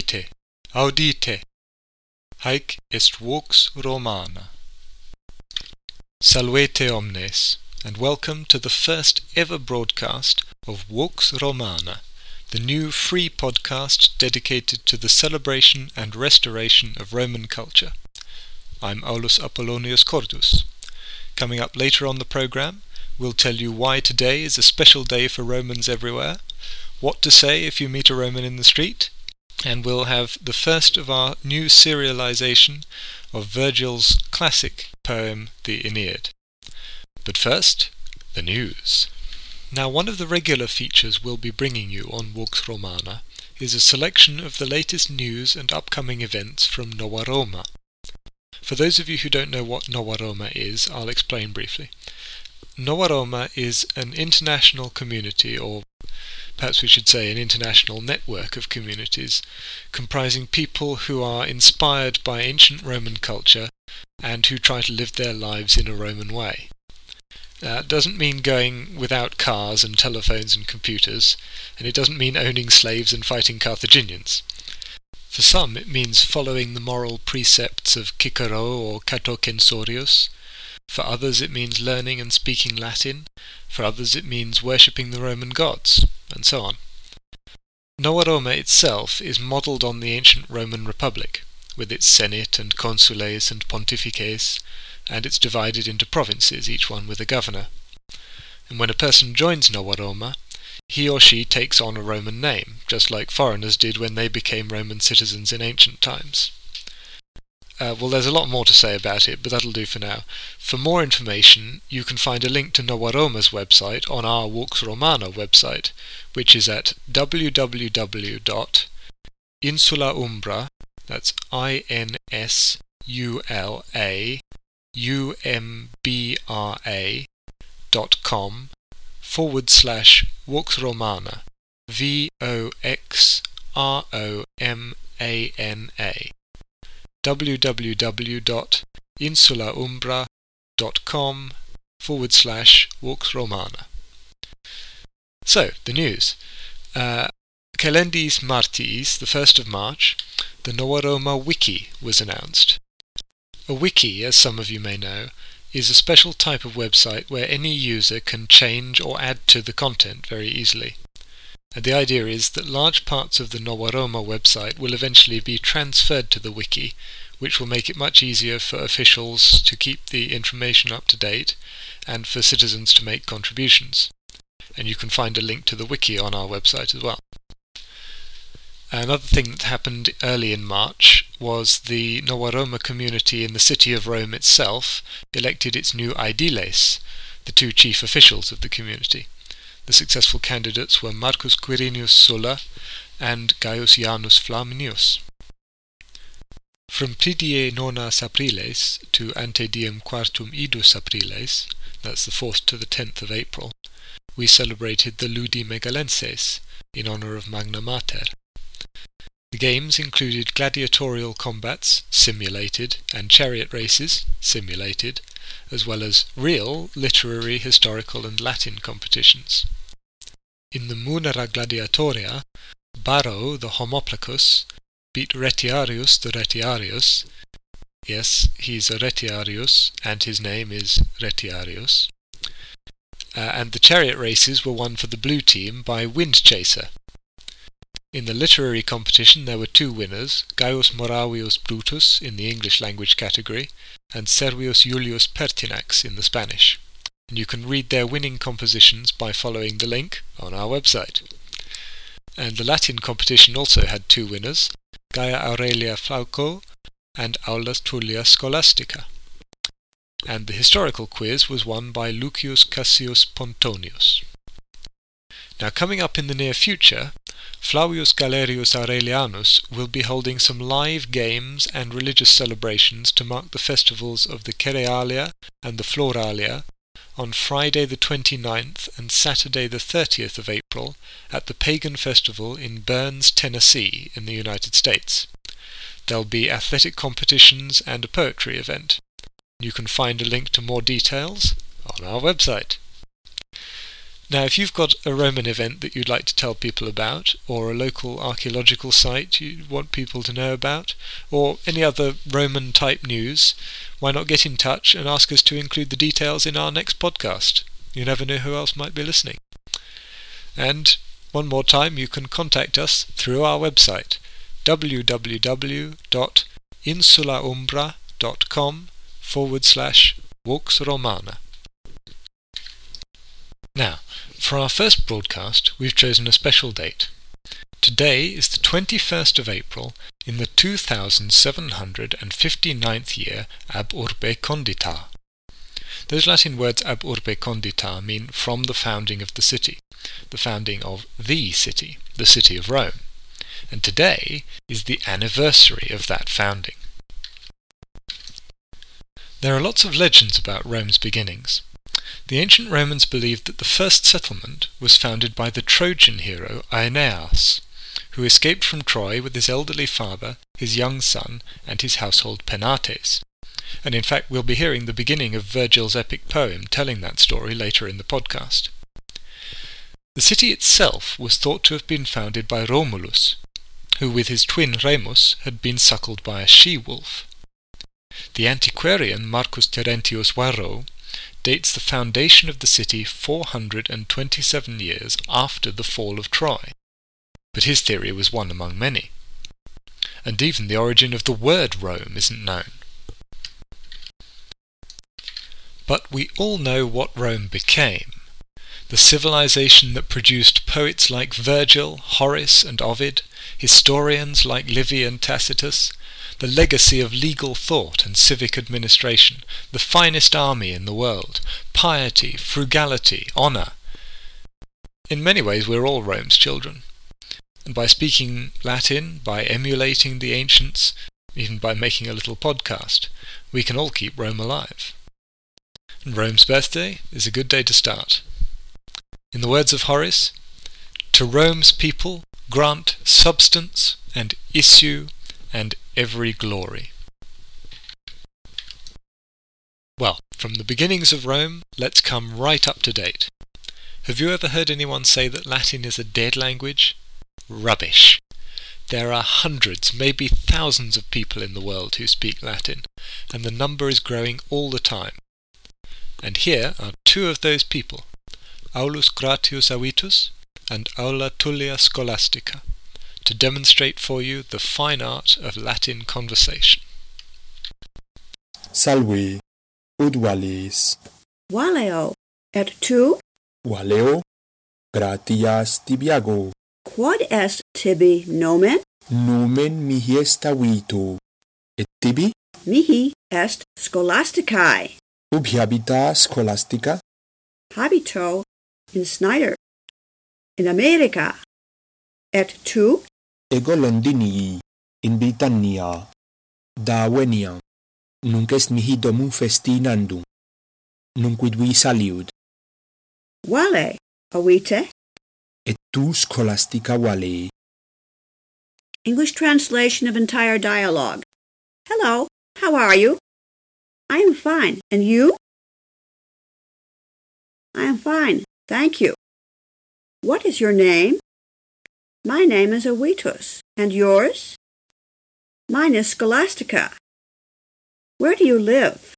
Legite, audite, haec est vox Romana. Salvete omnes, and welcome to the first ever broadcast of Vox Romana, the new free podcast dedicated to the celebration and restoration of Roman culture. I'm Aulus Apollonius Cordus. Coming up later on the programme, we'll tell you why today is a special day for Romans everywhere, what to say if you meet a Roman in the street, and we'll have the first of our new serialization of Virgil's classic poem, the Aeneid. But first, the news. Now, one of the regular features we'll be bringing you on Vox Romana is a selection of the latest news and upcoming events from Nova Roma. For those of you who don't know what Nova Roma is, I'll explain briefly. Nova Roma is an international community, or perhaps we should say an international network of communities, comprising people who are inspired by ancient Roman culture and who try to live their lives in a Roman way. Uh, that doesn't mean going without cars and telephones and computers, and it doesn't mean owning slaves and fighting Carthaginians. For some, it means following the moral precepts of Cicero or Cato Censorius. For others, it means learning and speaking Latin. For others, it means worshipping the Roman gods, and so on. Nova Roma itself is modelled on the ancient Roman Republic, with its senate and consules and pontifices, and it's divided into provinces, each one with a governor. And when a person joins Nova Roma, he or she takes on a Roman name, just like foreigners did when they became Roman citizens in ancient times. Uh, well, there's a lot more to say about it, but that'll do for now. For more information, you can find a link to Nova Roma's website on our Vox Romana website, which is at www.insulaumbra, that's I-N-S-U-L-A-U-M-B-R-A dot com forward slash Vox Romana, V-O-X-R-O-M-A-N-A www.insulaumbra.com forward slash Vox Romana. So, the news. Uh, Calendis Martis, the 1st of March, the Nova Roma Wiki was announced. A wiki, as some of you may know, is a special type of website where any user can change or add to the content very easily. And the idea is that large parts of the Nova Roma website will eventually be transferred to the wiki, which will make it much easier for officials to keep the information up to date and for citizens to make contributions. And you can find a link to the wiki on our website as well. Another thing that happened early in March was the Nova Roma community in the city of Rome itself elected its new aediles, the two chief officials of the community. The successful candidates were Marcus Quirinius Sulla and Gaius Janus Flaminius. From pridie nonas apriles to ante diem quartum idus apriles, that's the 4th to the 10th of April, we celebrated the Ludi Megalenses in honour of Magna Mater. The games included gladiatorial combats, simulated, and chariot races, simulated, as well as real literary, historical, and Latin competitions. In the Munera Gladiatoria, Baro the Hoplomachus beat Retiarius the Retiarius. Yes, he's a Retiarius, and his name is Retiarius. Uh, and the chariot races were won for the blue team by Windchaser. In the literary competition there were two winners, Gaius Moravius Brutus in the English language category, and Servius Julius Pertinax in the Spanish and you can read their winning compositions by following the link on our website. And the Latin competition also had two winners, Gaia Aurelia Flauco and Aula Tullia Scholastica. And the historical quiz was won by Lucius Cassius Pontonius. Now coming up in the near future, Flavius Galerius Aurelianus will be holding some live games and religious celebrations to mark the festivals of the Cerealia and the Floralia on Friday the 29th and Saturday the 30th of April at the Pagan Festival in Burns, Tennessee, in the United States. There'll be athletic competitions and a poetry event. You can find a link to more details on our website. Now, if you've got a Roman event that you'd like to tell people about, or a local archaeological site you want people to know about, or any other Roman type news, why not get in touch and ask us to include the details in our next podcast? You never know who else might be listening. And one more time, you can contact us through our website www.insulaumbra.com forward slash Vox Romana. Now, for our first broadcast, we've chosen a special date. Today is the 21st of April in the 2759th year ab urbe condita. Those Latin words ab urbe condita mean from the founding of the city, the founding of the city, the city of Rome. And today is the anniversary of that founding. There are lots of legends about Rome's beginnings. The ancient Romans believed that the first settlement was founded by the Trojan hero Aeneas, who escaped from Troy with his elderly father, his young son, and his household Penates. And in fact, we'll be hearing the beginning of Virgil's epic poem telling that story later in the podcast. The city itself was thought to have been founded by Romulus, who with his twin Remus had been suckled by a she-wolf. The antiquarian Marcus Terentius Varro dates the foundation of the city 427 years after the fall of Troy. But his theory was one among many. And even the origin of the word Rome isn't known. But we all know what Rome became. The civilization that produced poets like Virgil, Horace, and Ovid, historians like Livy and Tacitus, the legacy of legal thought and civic administration, the finest army in the world, piety, frugality, honour. In many ways we're all Rome's children. And by speaking Latin, by emulating the ancients, even by making a little podcast, we can all keep Rome alive. And Rome's birthday is a good day to start. In the words of Horace, to Rome's people grant substance and issue and every glory. Well, from the beginnings of Rome, let's come right up to date. Have you ever heard anyone say that Latin is a dead language? Rubbish. There are hundreds, maybe thousands of people in the world who speak Latin, and the number is growing all the time. And here are two of those people, Aulus Gratius Avitus and Aula Tullia Scholastica to demonstrate for you the fine art of Latin conversation. Salve, ud valis? Valeo, et tu? Valeo, gratias tibiago. Quod est tibi nomen? Nomen mihi est avito. Et tibi? Mihi est scholasticae. Ubi habita scholastica? Habito in Snyder, in America. Et tu? Ego Londinii, in Britannia. Davenia. Nunc est mihi domum festinandum. Nunquid vi saliud. Vale, avite? Et tu scholastica vale. English translation of entire dialogue. Hello, how are you? I am fine. And you? I am fine. Thank you. What is your name? My name is Avitus. And yours? Mine is Scholastica. Where do you live?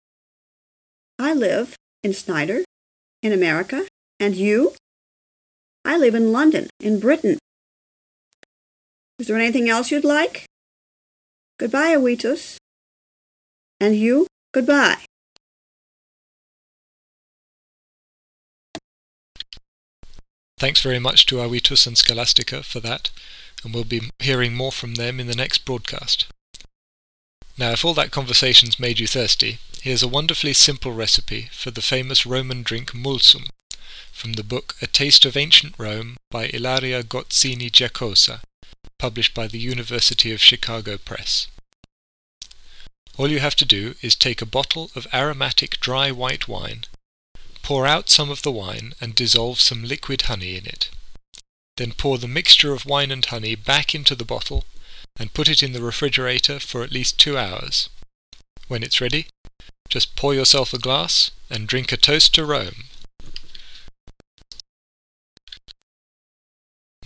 I live in Snyder, in America. And you? I live in London, in Britain. Is there anything else you'd like? Goodbye, Avitus. And you, goodbye. Thanks very much to Avitus and Scholastica for that, and we'll be hearing more from them in the next broadcast. Now, if all that conversation's made you thirsty, here's a wonderfully simple recipe for the famous Roman drink mulsum, from the book A Taste of Ancient Rome by Ilaria Gozzini Giacosa, published by the University of Chicago Press. All you have to do is take a bottle of aromatic dry white wine Pour out some of the wine and dissolve some liquid honey in it. Then pour the mixture of wine and honey back into the bottle and put it in the refrigerator for at least two hours. When it's ready, just pour yourself a glass and drink a toast to Rome.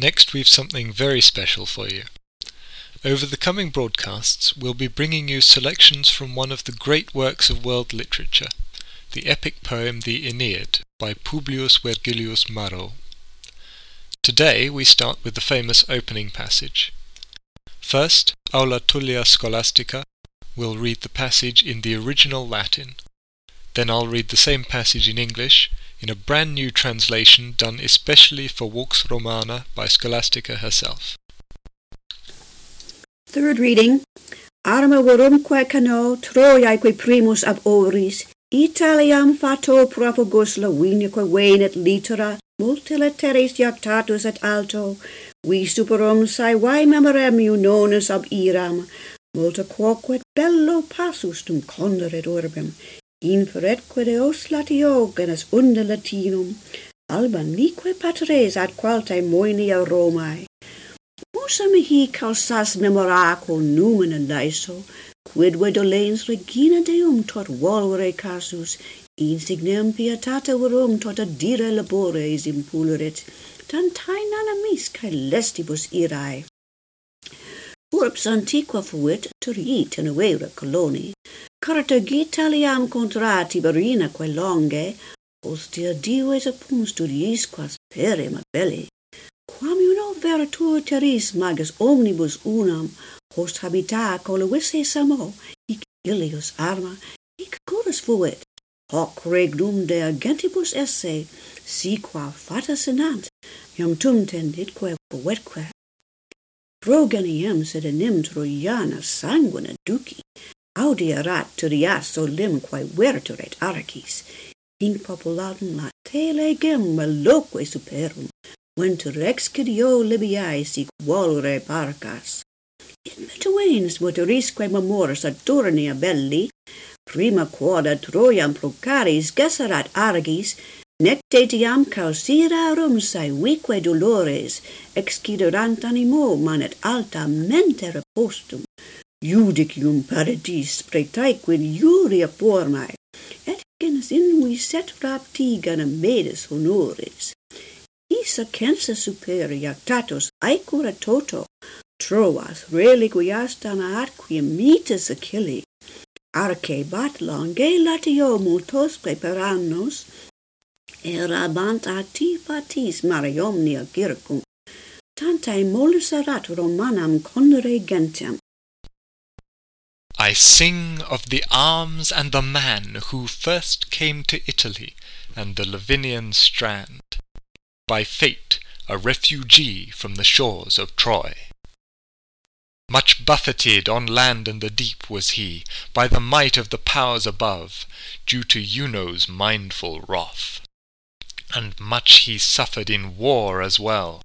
Next, we've something very special for you. Over the coming broadcasts, we'll be bringing you selections from one of the great works of world literature, the epic poem The Aeneid by Publius Vergilius Maro. Today we start with the famous opening passage. First, Aula Tullia Scholastica will read the passage in the original Latin. Then I'll read the same passage in English, in a brand new translation done especially for Vox Romana by Scholastica herself. Third reading. Arma vorumque cano Troiaeque primus ab oris, Italiam fato propagus Lavinique venet litera multilateris jactatus et alto, vi superum saevae memorem unonus ab iram, multa quoquet bello passus tum conderet orbem, inferetque deos latio genus unde latinum, alban nique patres ad qualte moenia Romae. Musa mihi causas memoraco numen in laiso, vedve dolens regina Deum tot volvere casus, insignem pietate verum tot adire labores impuleret, impulurit, nana mis cae lestibus irae. Urbs antiqua fuit, turiit in avera coloni, Cartagita liam contra Tiberina quae longe, ostia dives appuns studiis quas pere mabelli, quam iuno veratur teris magus omnibus unam, Post habita coluisse samo, hic ilius arma, hic corus fuit. Hoc regnum de agentibus esse, si qua fata senant, iam tum tenditque poetque. Progeniem sed enim Troiana sanguina duci, audierat turias solim quae verturet Arachis, in populatum late legem maloque superum, ventur excidio Libiae sic volere parcas. Duens votorisque memoris adurnia belli, prima quoda Troiam procaris gesserat argis, nec te tiam causira rumsae vique dolores, exciderant animo manet alta mente repostum, judicium paradis pretaequin iuria formae, et gens inui set raptigan amedis honores. Isa censa superi actatus aecura toto, troas reliquiastan atquiem mitis Achilli, arce bat longe latio multosque per erabant ati fatis mare omnia circum, tantae molus erat Romanam condere gentiam, I sing of the arms and the man who first came to Italy and the Lavinian strand, by fate a refugee from the shores of Troy. Much buffeted on land and the deep was he, by the might of the powers above, due to Juno's mindful wrath. And much he suffered in war as well,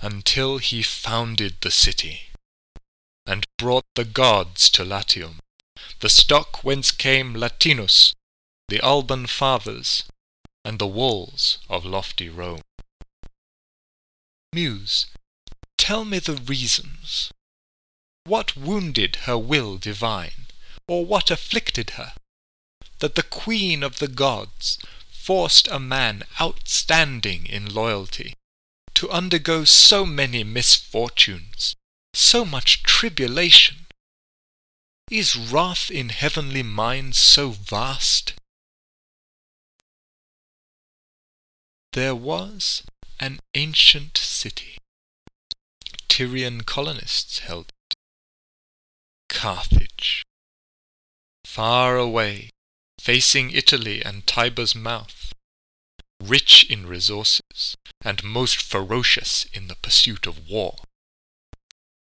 until he founded the city and brought the gods to Latium, the stock whence came Latinus, the Alban fathers, and the walls of lofty Rome. Muse, tell me the reasons. What wounded her will divine, or what afflicted her, that the queen of the gods forced a man outstanding in loyalty to undergo so many misfortunes so much tribulation? Is wrath in heavenly minds so vast? There was an ancient city. Tyrian colonists held it. Carthage. Far away, facing Italy and Tiber's mouth, rich in resources and most ferocious in the pursuit of war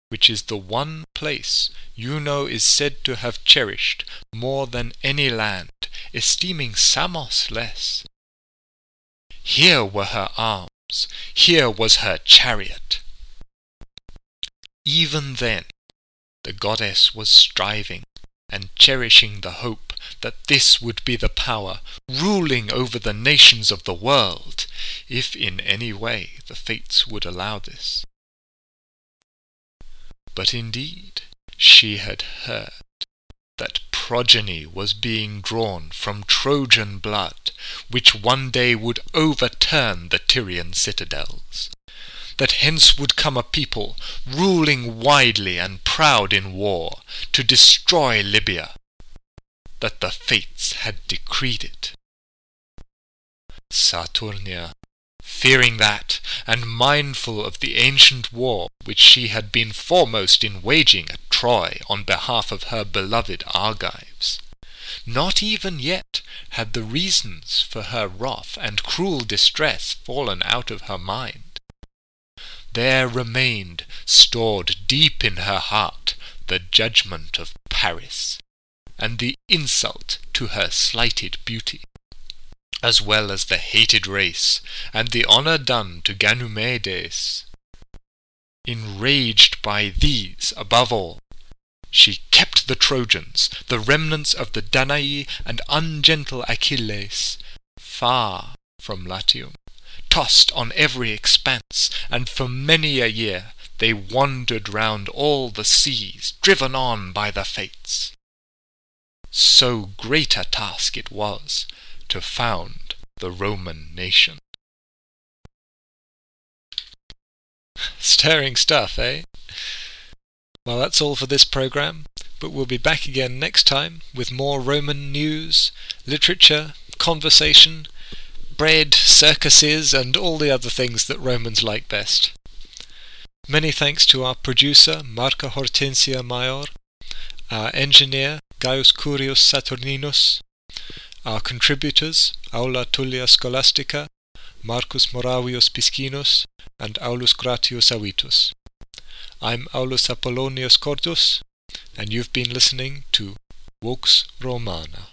which is the one place Juno is said to have cherished more than any land, esteeming Samos less. Here were her arms, here was her chariot. Even then, the goddess was striving and cherishing the hope that this would be the power ruling over the nations of the world, if in any way the fates would allow this. But indeed she had heard that progeny was being drawn from Trojan blood, which one day would overturn the Tyrian citadels. That hence would come a people, ruling widely and proud in war, to destroy Libya, that the fates had decreed it. Saturnia, fearing that, and mindful of the ancient war which she had been foremost in waging at Troy on behalf of her beloved Argives, not even yet had the reasons for her wrath and cruel distress fallen out of her mind. There remained, stored deep in her heart, the judgment of Paris, and the insult to her slighted beauty, as well as the hated race, and the honour done to Ganymedes. Enraged by these above all, she kept the Trojans, the remnants of the Danai and ungentle Achilles, far from Latium, tossed on every expanse, and for many a year they wandered round all the seas, driven on by the fates. So great a task it was to found the Roman nation. Stirring stuff, eh? Well, that's all for this program, but we'll be back again next time with more Roman news, literature, conversation, bread, circuses, and all the other things that Romans like best. Many thanks to our producer, Marca Hortensia Maior, our engineer, Gaius Curius Saturninus, our contributors, Aula Tullia Scholastica, Marcus Moravius Piscinus, and Aulus Gratius Avitus. I'm Aulus Apollonius Cordus, and you've been listening to Vox Romana.